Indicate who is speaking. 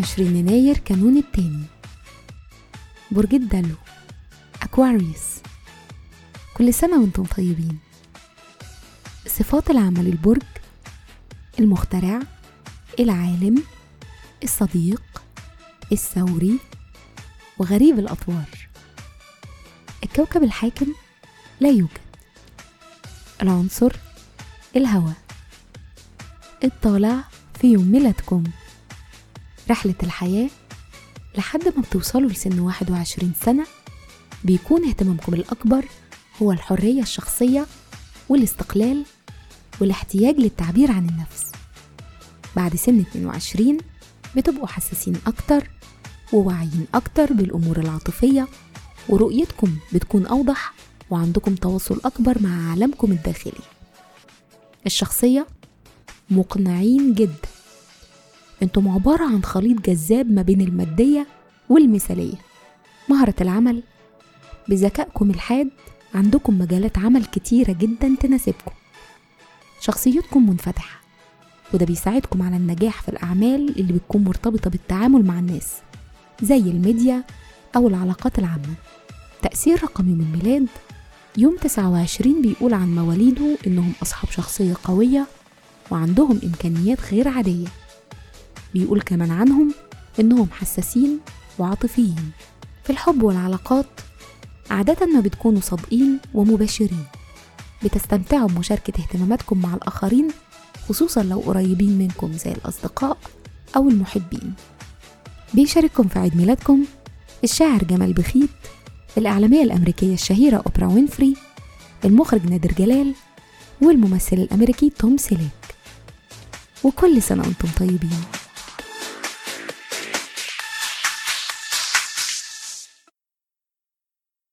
Speaker 1: وعشرين يناير كانون التاني. برج الدلو أكواريوس كل سنة وأنتم طيبين. صفات العمل البرج المخترع العالم الصديق الثوري وغريب الأطوار. الكوكب الحاكم لا يوجد. العنصر الهواء. الطالع في يوم ميلادكم. رحلة الحياة لحد ما بتوصلوا لسن 21 سنة بيكون اهتمامكم الأكبر هو الحرية الشخصية والاستقلال والاحتياج للتعبير عن النفس. بعد سن 22 بتبقوا حساسين أكتر وواعيين أكتر بالأمور العاطفية ورؤيتكم بتكون أوضح وعندكم تواصل أكبر مع عالمكم الداخلي. الشخصية مقنعين جدا أنتم عبارة عن خليط جذاب ما بين المادية والمثالية. مهرة العمل بذكائكم الحاد عندكم مجالات عمل كتيرة جدا تناسبكم. شخصيتكم منفتحة وده بيساعدكم على النجاح في الأعمال اللي بتكون مرتبطة بالتعامل مع الناس زي الميديا أو العلاقات العامة. تأثير رقم يوم الميلاد يوم 29 بيقول عن مواليده إنهم أصحاب شخصية قوية وعندهم إمكانيات غير عادية. بيقول كمان عنهم إنهم حساسين وعاطفيين. في الحب والعلاقات عادة ما بتكونوا صادقين ومباشرين. بتستمتعوا بمشاركة اهتماماتكم مع الآخرين خصوصا لو قريبين منكم زي الأصدقاء أو المحبين. بيشارككم في عيد ميلادكم. الشاعر جمال بخيت الإعلامية الأمريكية الشهيرة أوبرا وينفري المخرج نادر جلال والممثل الأمريكي توم سيليك. وكل سنة وأنتم طيبين.